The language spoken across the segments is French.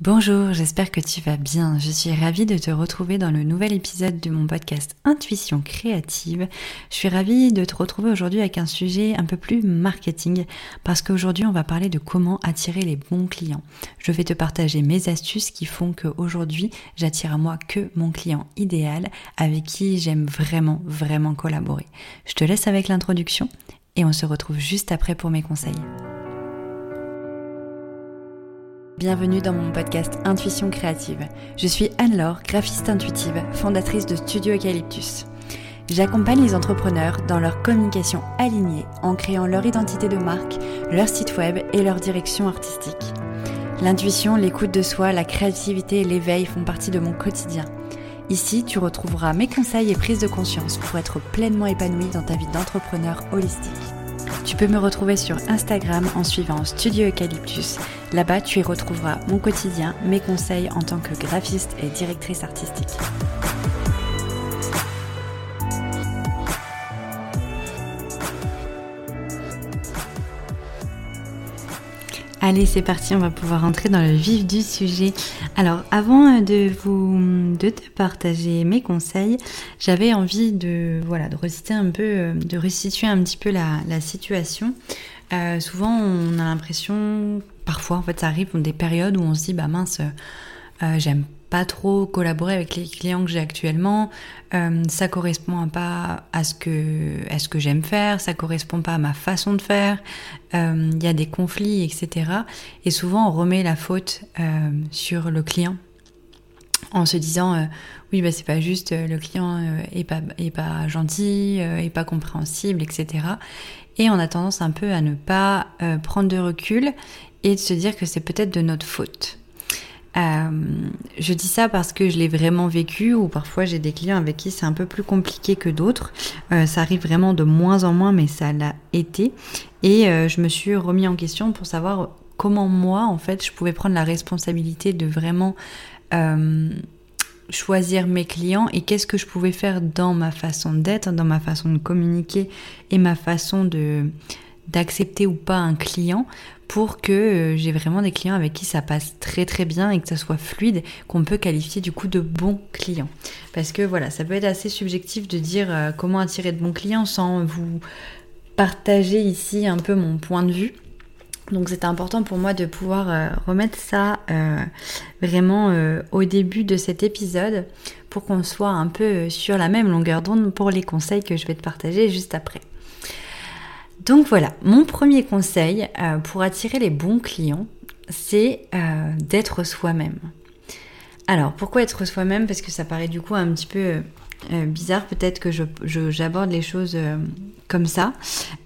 Bonjour, j'espère que tu vas bien. Je suis ravie de te retrouver dans le nouvel épisode de mon podcast Intuition créative. Je suis ravie de te retrouver aujourd'hui avec un sujet un peu plus marketing parce qu'aujourd'hui on va parler de comment attirer les bons clients. Je vais te partager mes astuces qui font qu'aujourd'hui j'attire à moi que mon client idéal avec qui j'aime vraiment vraiment collaborer. Je te laisse avec l'introduction et on se retrouve juste après pour mes conseils. Bienvenue dans mon podcast Intuition créative. Je suis Anne-Laure, graphiste intuitive, fondatrice de Studio Eucalyptus. J'accompagne les entrepreneurs dans leur communication alignée en créant leur identité de marque, leur site web et leur direction artistique. L'intuition, l'écoute de soi, la créativité et l'éveil font partie de mon quotidien. Ici, tu retrouveras mes conseils et prises de conscience pour être pleinement épanoui dans ta vie d'entrepreneur holistique. Tu peux me retrouver sur Instagram en suivant Studio Eucalyptus. Là-bas, tu y retrouveras mon quotidien, mes conseils en tant que graphiste et directrice artistique. Allez, c'est parti, on va pouvoir entrer dans le vif du sujet. Alors, avant de vous de te partager mes conseils, j'avais envie de voilà de un peu, de restituer un petit peu la, la situation. Euh, souvent, on a l'impression, parfois, en fait, ça arrive des périodes où on se dit, bah mince, euh, j'aime pas trop collaborer avec les clients que j'ai actuellement, euh, ça correspond pas à ce que, j'aime faire, ça correspond pas à ma façon de faire, euh, il y a des conflits, etc. Et souvent on remet la faute euh, sur le client en se disant oui bah c'est pas juste le client est pas est pas gentil, est pas compréhensible, etc. Et on a tendance un peu à ne pas prendre de recul et de se dire que c'est peut-être de notre faute. Euh, je dis ça parce que je l'ai vraiment vécu ou parfois j'ai des clients avec qui c'est un peu plus compliqué que d'autres. Euh, ça arrive vraiment de moins en moins mais ça l'a été. Et euh, je me suis remis en question pour savoir comment moi en fait je pouvais prendre la responsabilité de vraiment choisir mes clients et qu'est-ce que je pouvais faire dans ma façon d'être, dans ma façon de communiquer et ma façon de d'accepter ou pas un client pour que euh, j'ai vraiment des clients avec qui ça passe très très bien et que ça soit fluide, qu'on peut qualifier du coup de bons clients. Parce que voilà, ça peut être assez subjectif de dire euh, comment attirer de bons clients sans vous partager ici un peu mon point de vue. Donc c'est important pour moi de pouvoir euh, remettre ça vraiment au début de cet épisode pour qu'on soit un peu sur la même longueur d'onde pour les conseils que je vais te partager juste après. Donc voilà, mon premier conseil euh, pour attirer les bons clients, c'est euh, d'être soi-même. Alors pourquoi être soi-même? Parce que ça paraît du coup un petit peu euh, bizarre peut-être que j'aborde les choses comme ça.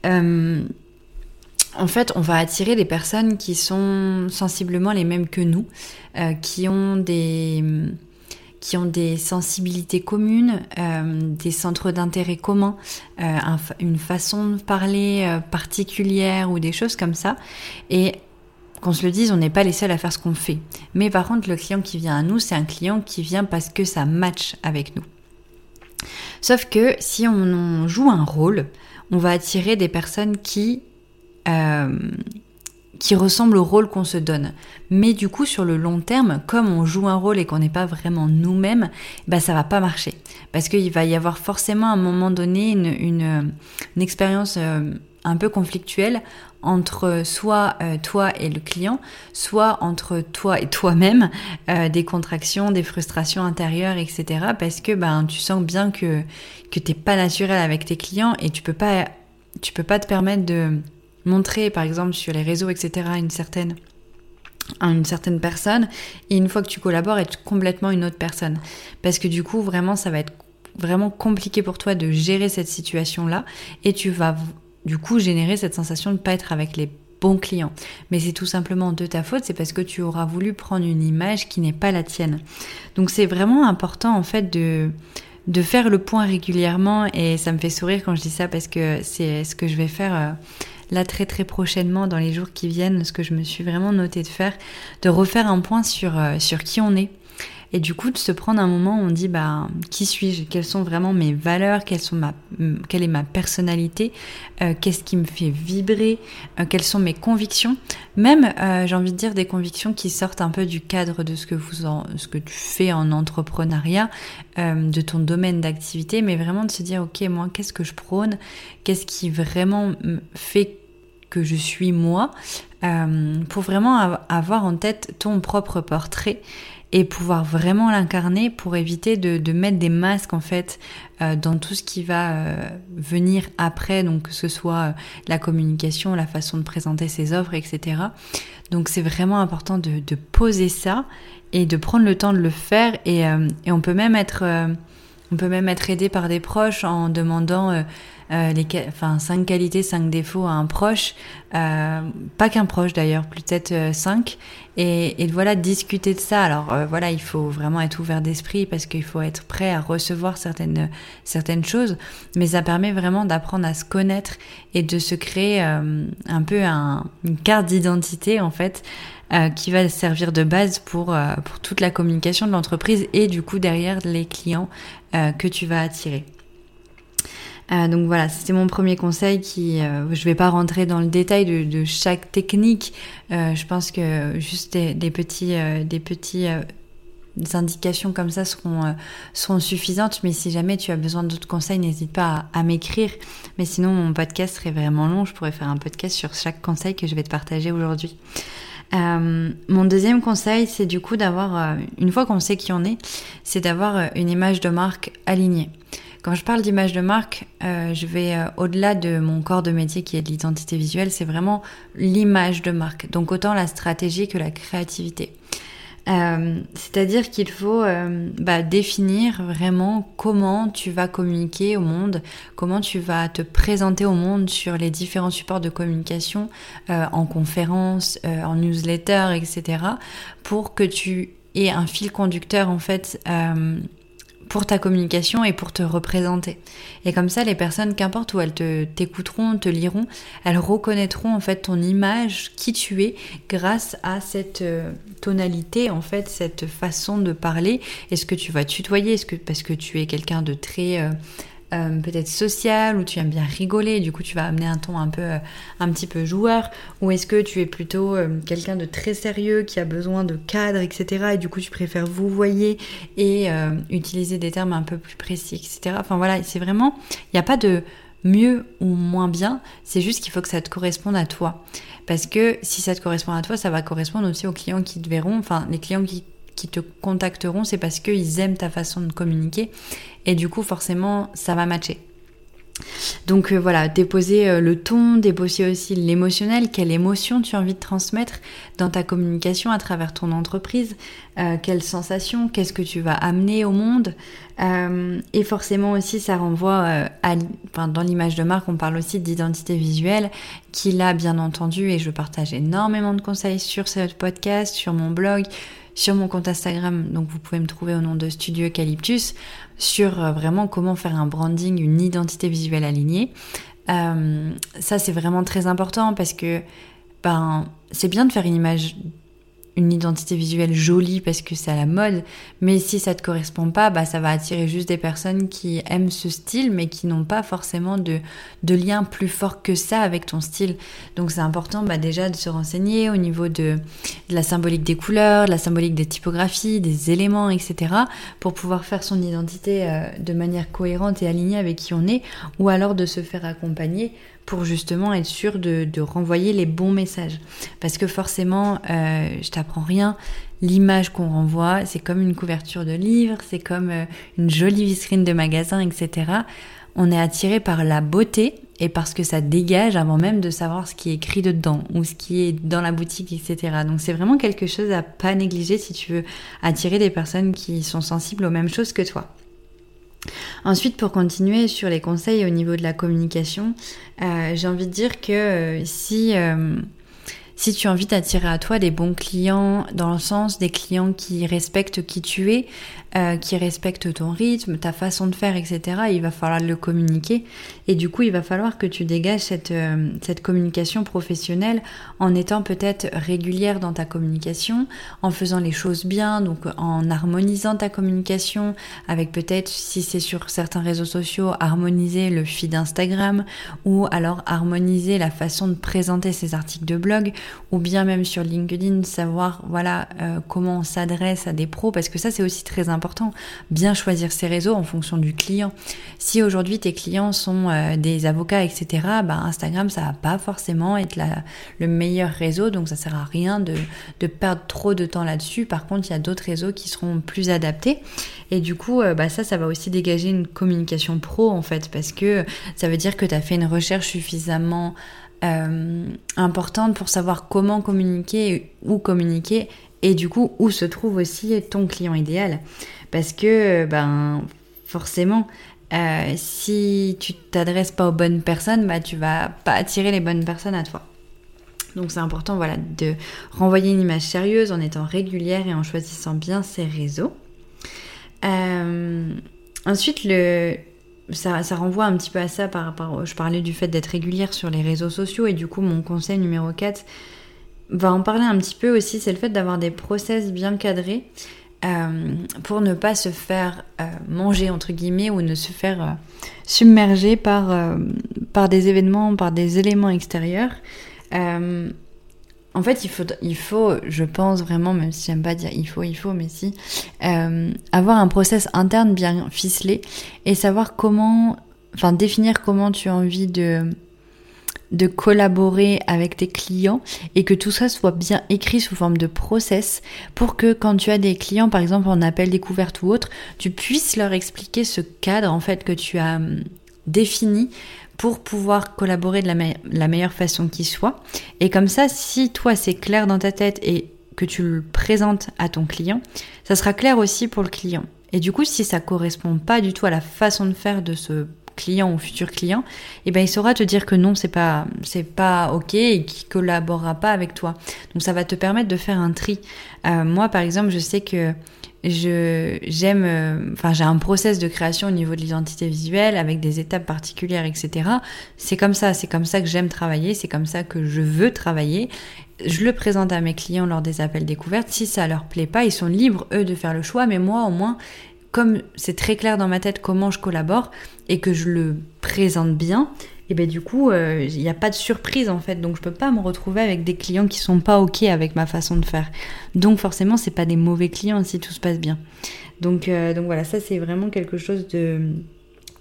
en fait, on va attirer des personnes qui sont sensiblement les mêmes que nous, qui ont des qui ont des sensibilités communes, euh, des centres d'intérêt communs, euh, une façon de parler euh, particulière ou des choses comme ça. Et qu'on se le dise, on n'est pas les seuls à faire ce qu'on fait. Mais par contre, le client qui vient à nous, c'est un client qui vient parce que ça match avec nous. Sauf que si on, joue un rôle, on va attirer des personnes qui qui ressemble au rôle qu'on se donne. Mais du coup, sur le long terme, comme on joue un rôle et qu'on n'est pas vraiment nous-mêmes, bah ça va pas marcher. Parce qu'il va y avoir forcément à un moment donné une, expérience euh, un peu conflictuelle entre soit euh, toi et le client, soit entre toi et toi-même, euh, des contractions, des frustrations intérieures, etc. Parce que ben tu sens bien que que t'es pas naturel avec tes clients et tu peux peux pas te permettre de montrer par exemple sur les réseaux, etc., une certaine une certaine personne et une fois que tu collabores être complètement une autre personne parce que du coup vraiment ça va être vraiment compliqué pour toi de gérer cette situation là et tu vas du coup générer cette sensation de ne pas être avec les bons clients mais c'est tout simplement de ta faute c'est parce que tu auras voulu prendre une image qui n'est pas la tienne donc c'est vraiment important en fait de de faire le point régulièrement et ça me fait sourire quand je dis ça parce que c'est ce que je vais faire euh, là très très prochainement dans les jours qui viennent, ce que je me suis vraiment noté de faire, de refaire un point sur, euh, sur qui on est. et du coup de se prendre un moment où on dit bah qui suis-je? Quelles sont vraiment mes valeurs? Quelles sont ma, Quelle est ma personnalité? Euh, Qu'est-ce qui me fait vibrer? Euh, Quelles sont mes convictions? Même j'ai envie de dire des convictions qui sortent un peu du cadre de ce que vous en, ce que tu fais en entrepreneuriat, de ton domaine d'activité, mais vraiment de se dire ok moi qu'est-ce que je prône? Qu'est-ce qui vraiment fait que je suis moi, euh, pour vraiment avoir en tête ton propre portrait et pouvoir vraiment l'incarner pour éviter de, mettre des masques en fait euh, dans tout ce qui va euh, venir après, donc que ce soit la communication, la façon de présenter ses offres, etc. Donc c'est vraiment important de, poser ça et de prendre le temps de le faire et, et on peut même être on peut même être aidé par des proches en demandant euh, les, enfin, cinq qualités, cinq défauts à un proche, euh, pas qu'un proche d'ailleurs, peut-être euh, cinq, et, et, voilà, discuter de ça. Alors voilà, il faut vraiment être ouvert d'esprit parce qu'il faut être prêt à recevoir certaines, certaines choses, mais ça permet vraiment d'apprendre à se connaître et de se créer un peu un, une carte d'identité en fait. qui va servir de base pour, pour toute la communication de l'entreprise et du coup derrière les clients que tu vas attirer. Euh, donc voilà, c'était mon premier conseil qui, euh, je vais pas rentrer dans le détail de, chaque technique. Euh, je pense que juste des, des petits, euh, des petits indications comme ça seront, suffisantes. Mais si jamais tu as besoin d'autres conseils, n'hésite pas à, m'écrire. Mais sinon, mon podcast serait vraiment long. Je pourrais faire un podcast sur chaque conseil que je vais te partager aujourd'hui. Mon deuxième conseil, c'est du coup d'avoir, une fois qu'on sait qui on est, c'est d'avoir une image de marque alignée. Quand je parle d'image de marque, euh, je vais euh, au-delà de mon corps de métier qui est de l'identité visuelle, c'est vraiment l'image de marque. Donc autant la stratégie que la créativité. Euh, c'est-à-dire qu'il faut bah, définir vraiment comment tu vas communiquer au monde, comment tu vas te présenter au monde sur les différents supports de communication, en conférence, en newsletter, etc., pour que tu aies un fil conducteur en fait pour ta communication et pour te représenter. Et comme ça, les personnes, qu'importe où elles te t'écouteront, te liront, elles reconnaîtront en fait ton image, qui tu es, grâce à cette euh, tonalité, en fait, cette façon de parler. Est-ce que tu vas tutoyer? Est-ce que parce que tu es quelqu'un de très euh, euh, peut-être social, ou tu aimes bien rigoler, du coup tu vas amener un ton un peu, euh, un petit peu joueur, ou est-ce que tu es plutôt euh, quelqu'un de très sérieux qui a besoin de cadre, etc. Et du coup tu préfères vous voyez et utiliser des termes un peu plus précis, etc. Enfin voilà, c'est vraiment, il n'y a pas de mieux ou moins bien, c'est juste qu'il faut que ça te corresponde à toi. Parce que si ça te correspond à toi, ça va correspondre aussi aux clients qui te verront, enfin les clients qui qui te contacteront, c'est parce qu'ils aiment ta façon de communiquer. Et du coup, forcément, ça va matcher. Donc euh, voilà, déposer euh, le ton, déposer aussi l'émotionnel, quelle émotion tu as envie de transmettre dans ta communication à travers ton entreprise, euh, quelle sensation, qu'est-ce que tu vas amener au monde? et forcément aussi, ça renvoie à, dans l'image de marque, on parle aussi d'identité visuelle, qui là, bien entendu, et je partage énormément de conseils sur ce podcast, sur mon blog, sur mon compte Instagram, donc vous pouvez me trouver au nom de Studio Eucalyptus, sur euh, vraiment comment faire un branding, une identité visuelle alignée. Euh, ça c'est vraiment très important parce que ben, c'est bien de faire une image une identité visuelle jolie parce que c'est à la mode, mais si ça te correspond pas, bah ça va attirer juste des personnes qui aiment ce style mais qui n'ont pas forcément de, de lien plus fort que ça avec ton style. Donc c'est important bah, déjà de se renseigner au niveau de, la symbolique des couleurs, de la symbolique des typographies, des éléments, etc. pour pouvoir faire son identité euh, de manière cohérente et alignée avec qui on est, ou alors de se faire accompagner pour justement être sûr de, renvoyer les bons messages. Parce que forcément, euh, je t'apprends rien, l'image qu'on renvoie, c'est comme une couverture de livre, c'est comme euh, une jolie vitrine de magasin, etc. On est attiré par la beauté et parce que ça dégage avant même de savoir ce qui est écrit dedans ou ce qui est dans la boutique, etc. Donc c'est vraiment quelque chose à pas négliger si tu veux attirer des personnes qui sont sensibles aux mêmes choses que toi. Ensuite, pour continuer sur les conseils au niveau de la communication, euh, j'ai envie de dire que euh, si, euh, si tu as envie d'attirer à toi des bons clients, dans le sens des clients qui respectent qui tu es, euh, qui respectent ton rythme, ta façon de faire, etc., il va falloir le communiquer. Et du coup, il va falloir que tu dégages cette, euh, cette communication professionnelle en étant peut-être régulière dans ta communication, en faisant les choses bien, donc en harmonisant ta communication avec peut-être, si c'est sur certains réseaux sociaux, harmoniser le feed Instagram ou alors harmoniser la façon de présenter ses articles de blog ou bien même sur LinkedIn, savoir voilà euh, comment on s'adresse à des pros, parce que ça c'est aussi très important, bien choisir ses réseaux en fonction du client. Si aujourd'hui tes clients sont euh, des avocats, etc., bah, Instagram ça va pas forcément être le meilleur réseau, donc ça sert à rien de, de perdre trop de temps là-dessus. Par contre, il y a d'autres réseaux qui seront plus adaptés. Et du coup, euh, bah, ça, ça va aussi dégager une communication pro en fait, parce que ça veut dire que tu as fait une recherche suffisamment euh, importante pour savoir comment communiquer, où communiquer et du coup où se trouve aussi ton client idéal. Parce que ben forcément, euh, si tu t'adresses pas aux bonnes personnes, bah tu vas pas attirer les bonnes personnes à toi. Donc c'est important voilà de renvoyer une image sérieuse en étant régulière et en choisissant bien ses réseaux. Euh, ensuite le ça, renvoie un petit peu à ça par rapport. Je parlais du fait d'être régulière sur les réseaux sociaux et du coup, mon conseil numéro 4 va en parler un petit peu aussi. C'est le fait d'avoir des process bien cadrés euh, pour ne pas se faire euh, manger, entre guillemets, ou ne se faire euh, submerger par, par des événements, par des éléments extérieurs. En fait, il faut, je pense vraiment, même si j'aime pas dire il faut, il faut, mais si, euh, avoir un process interne bien ficelé et savoir comment, enfin définir comment tu as envie de de collaborer avec tes clients et que tout ça soit bien écrit sous forme de process pour que quand tu as des clients par exemple en appel découverte ou autre, tu puisses leur expliquer ce cadre en fait que tu as hum, défini pour pouvoir collaborer de la, meilleure façon qui soit. Et comme ça, si toi c'est clair dans ta tête et que tu le présentes à ton client, ça sera clair aussi pour le client. Et du coup, si ça correspond pas du tout à la façon de faire de ce client ou futur client, eh ben il saura te dire que non, c'est pas c'est pas ok et qu'il collaborera pas avec toi. Donc ça va te permettre de faire un tri. Euh, moi, par exemple, je sais que je j'aime euh, enfin j'ai un process de création au niveau de l'identité visuelle avec des étapes particulières etc c'est comme ça c'est comme ça que j'aime travailler c'est comme ça que je veux travailler je le présente à mes clients lors des appels découvertes si ça leur plaît pas ils sont libres eux de faire le choix mais moi au moins comme c'est très clair dans ma tête comment je collabore et que je le présente bien et ben du coup, euh, il n'y a pas de surprise en fait. Donc je peux pas me retrouver avec des clients qui sont pas ok avec ma façon de faire. Donc forcément, c'est pas des mauvais clients si tout se passe bien. Donc euh, donc voilà, ça c'est vraiment quelque chose de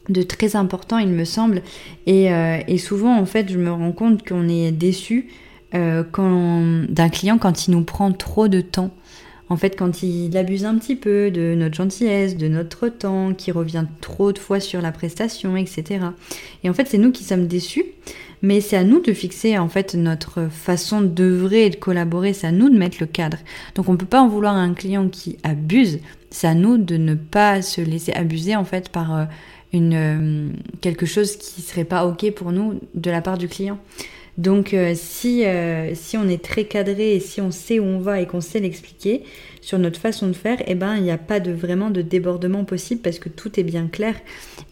de très important, il me semble. Et, euh, et souvent, en fait, je me rends compte qu'on est déçu d'un client quand il nous prend trop de temps en fait, quand il abuse un petit peu de notre gentillesse, de notre temps, qui revient trop de fois sur la prestation, etc. Et en fait, c'est nous qui sommes déçus, mais c'est à nous de fixer en fait notre façon d'œuvrer et de collaborer, c'est à nous de mettre le cadre. Donc on ne peut pas en vouloir à un client qui abuse, c'est à nous de ne pas se laisser abuser en fait par euh, une, euh, quelque chose qui serait pas ok pour nous de la part du client. Donc euh, si, euh, si on est très cadré et si on sait où on va et qu'on sait l'expliquer sur notre façon de faire, eh ben il n'y a pas de vraiment de débordement possible parce que tout est bien clair.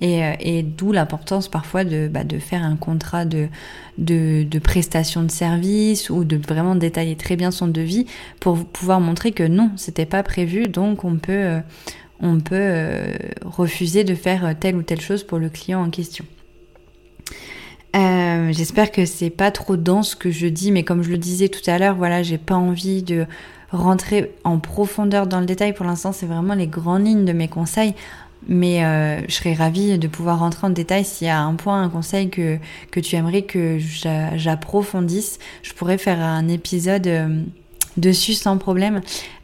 Et, euh, d'où l'importance parfois de, bah, faire un contrat de, de, de, prestation de service ou de vraiment détailler très bien son devis pour pouvoir montrer que non, c'était pas prévu, donc on peut, on peut refuser de faire telle ou telle chose pour le client en question. Euh, j'espère que c'est pas trop dense que je dis, mais comme je le disais tout à l'heure, voilà, j'ai pas envie de rentrer en profondeur dans le détail. Pour l'instant, c'est vraiment les grandes lignes de mes conseils. Mais euh, je serais ravie de pouvoir rentrer en détail s'il y a un point, un conseil que, que tu aimerais que j'approfondisse. Je pourrais faire un épisode euh, dessus sans problème.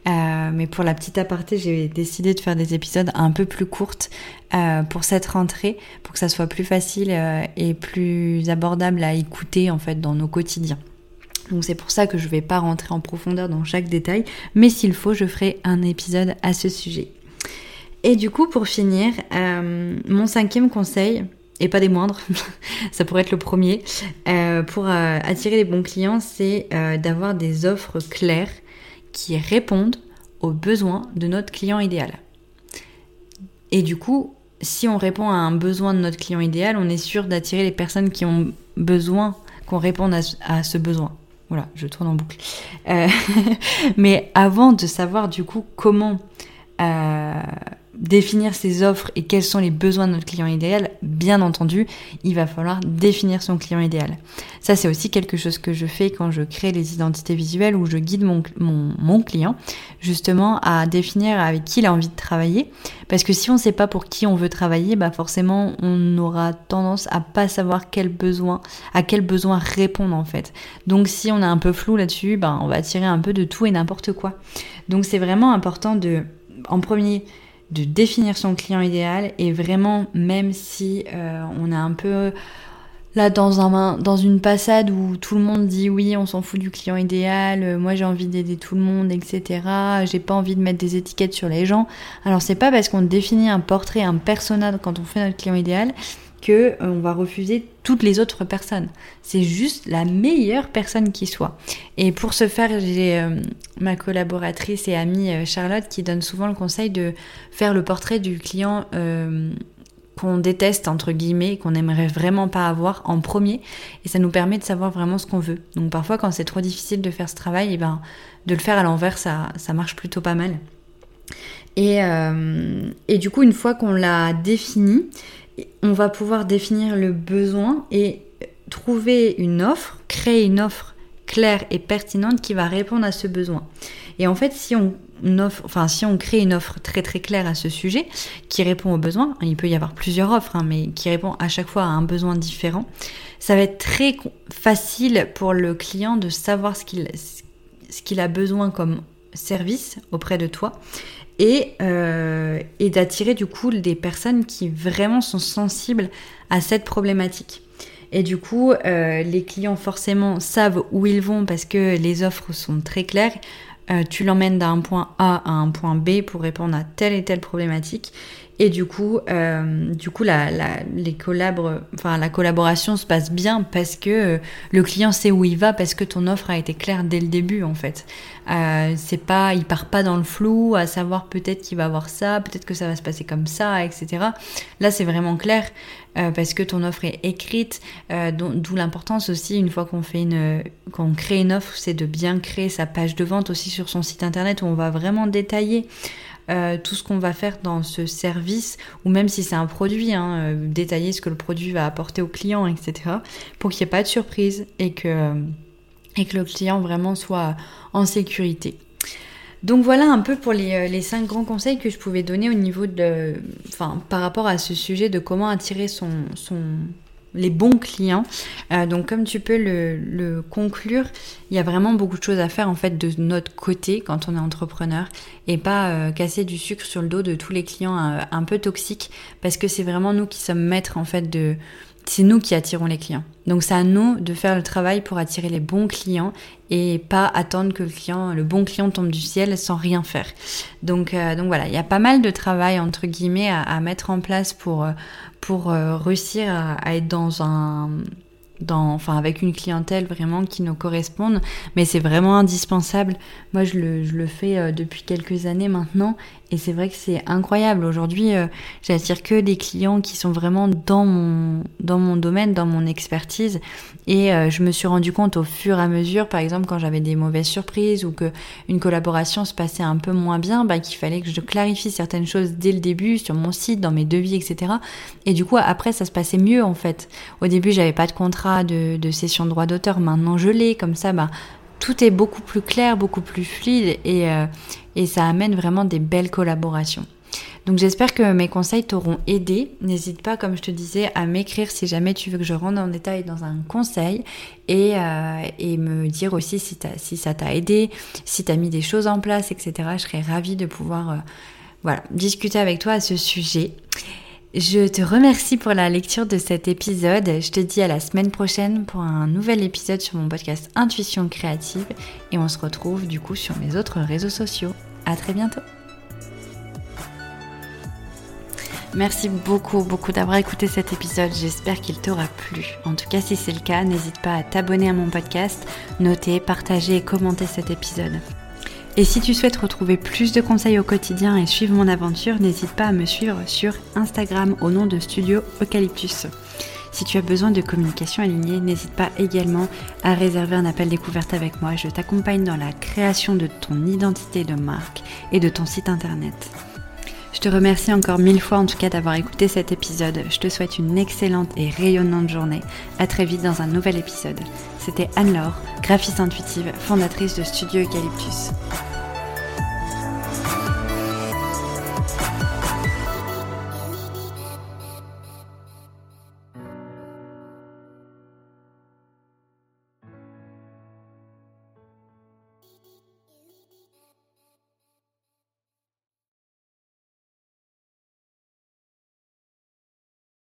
Euh, mais pour la petite aparté, j'ai décidé de faire des épisodes un peu plus courtes euh, pour cette rentrée, pour que ça soit plus facile euh, et plus abordable à écouter en fait dans nos quotidiens. Donc c'est pour ça que je ne vais pas rentrer en profondeur dans chaque détail, mais s'il faut, je ferai un épisode à ce sujet. Et du coup, pour finir, mon cinquième conseil, et pas des moindres, ça pourrait être le premier, euh, pour euh, attirer les bons clients, c'est euh, d'avoir des offres claires qui répondent aux besoins de notre client idéal. Et du coup, si on répond à un besoin de notre client idéal, on est sûr d'attirer les personnes qui ont besoin qu'on réponde à, ce besoin. Voilà, je tourne en boucle. mais avant de savoir du coup comment définir ses offres et quels sont les besoins de notre client idéal, bien entendu, il va falloir définir son client idéal. Ça, c'est aussi quelque chose que je fais quand je crée les identités visuelles où je guide mon, client justement à définir avec qui il a envie de travailler. Parce que si on ne sait pas pour qui on veut travailler, bah forcément, on aura tendance à pas savoir quel besoin, à quel besoin répondre en fait. Donc, si on est un peu flou là-dessus, bah, on va tirer un peu de tout et n'importe quoi. Donc, c'est vraiment important de, en premier, de définir son client idéal et vraiment même si euh, on est un peu là dans un dans une passade où tout le monde dit oui on s'en fout du client idéal euh, moi j'ai envie d'aider tout le monde etc j'ai pas envie de mettre des étiquettes sur les gens. Alors c'est pas parce qu'on définit un portrait un personnage quand on fait notre client idéal que euh, on va refuser toutes les autres personnes. C'est juste la meilleure personne qui soit. Et pour ce faire, j'ai euh, ma collaboratrice et amie euh, Charlotte qui donne souvent le conseil de faire le portrait du client qu'on déteste entre guillemets, qu'on n'aimerait vraiment pas avoir en premier, et ça nous permet de savoir vraiment ce qu'on veut. Donc parfois, quand c'est trop difficile de faire ce travail, eh ben de le faire à l'envers, ça, marche plutôt pas mal. Et du coup, une fois qu'on l'a défini, on va pouvoir définir le besoin et trouver une offre, créer une offre claire et pertinente qui va répondre à ce besoin. Et en fait, si on offre, enfin si on crée une offre très très claire à ce sujet, qui répond aux besoins, il peut y avoir plusieurs offres, hein, mais qui répond à chaque fois à un besoin différent, ça va être très facile pour le client de savoir ce qu'il ce qu'il a besoin comme service auprès de toi euh, et, d'attirer du coup des personnes qui vraiment sont sensibles à cette problématique. Et du coup, euh, les clients forcément savent où ils vont parce que les offres sont très claires. Euh, tu l'emmènes d'un point A à un point B pour répondre à telle et telle problématique. Et du coup, euh, du coup, la, les enfin, la collaboration se passe bien parce que euh, le client sait où il va, parce que ton offre a été claire dès le début, en fait. Euh, c'est pas, il part pas dans le flou à savoir peut-être qu'il va avoir ça, peut-être que ça va se passer comme ça, etc. Là, c'est vraiment clair parce que ton offre est écrite. D'où l'importance aussi, une fois qu'on fait une, qu'on crée une offre, c'est de bien créer sa page de vente aussi sur son site internet où on va vraiment détailler. Euh, tout ce qu'on va faire dans ce service, ou même si c'est un produit, hein, euh, détailler ce que le produit va apporter au client, etc., pour qu'il n'y ait pas de surprise et que, et que le client vraiment soit en sécurité. Donc voilà un peu pour les, euh, les cinq grands conseils que je pouvais donner au niveau de, enfin, par rapport à ce sujet de comment attirer son, les bons clients. Euh, donc comme tu peux le, conclure, il y a vraiment beaucoup de choses à faire en fait de notre côté quand on est entrepreneur et pas euh, casser du sucre sur le dos de tous les clients euh, un peu toxiques parce que c'est vraiment nous qui sommes maîtres en fait de c'est nous qui attirons les clients. Donc c'est à nous de faire le travail pour attirer les bons clients et pas attendre que le client, le bon client tombe du ciel sans rien faire. Donc, donc voilà, il y a pas mal de travail entre guillemets à, mettre en place pour, pour euh, réussir à, être dans un dans, enfin avec une clientèle vraiment qui nous corresponde, mais c'est vraiment indispensable. Moi, je le, fais euh, depuis quelques années maintenant, et c'est vrai que c'est incroyable. Aujourd'hui, euh, j'attire que des clients qui sont vraiment dans mon, dans mon domaine, dans mon expertise. Et euh, je me suis rendu compte au fur et à mesure, par exemple, quand j'avais des mauvaises surprises ou que une collaboration se passait un peu moins bien, bah, qu'il fallait que je clarifie certaines choses dès le début sur mon site, dans mes devis, etc. Et du coup, après, ça se passait mieux en fait. Au début, j'avais pas de contrat de, de cession de droit d'auteur. Maintenant, je l'ai. Comme ça, bah, tout est beaucoup plus clair, beaucoup plus fluide et, euh, et ça amène vraiment des belles collaborations. Donc j'espère que mes conseils t'auront aidé. N'hésite pas, comme je te disais, à m'écrire si jamais tu veux que je rentre en détail dans un conseil et, euh, me dire aussi si, ça t'a aidé, si tu as mis des choses en place, etc. Je serais ravie de pouvoir euh, voilà, discuter avec toi à ce sujet. Je te remercie pour la lecture de cet épisode. Je te dis à la semaine prochaine pour un nouvel épisode sur mon podcast Intuition créative et on se retrouve du coup sur mes autres réseaux sociaux. À très bientôt. Merci beaucoup, beaucoup d'avoir écouté cet épisode. J'espère qu'il t'aura plu. En tout cas, si c'est le cas, n'hésite pas à t'abonner à mon podcast, noter, partager et commenter cet épisode. Et si tu souhaites retrouver plus de conseils au quotidien et suivre mon aventure, n'hésite pas à me suivre sur Instagram au nom de Studio Eucalyptus. Si tu as besoin de communication alignée, n'hésite pas également à réserver un appel découverte avec moi. Je t'accompagne dans la création de ton identité de marque et de ton site internet. Je te remercie encore mille fois en tout cas d'avoir écouté cet épisode. Je te souhaite une excellente et rayonnante journée. À très vite dans un nouvel épisode. C'était Anne-Laure, graphiste intuitive, fondatrice de Studio Eucalyptus.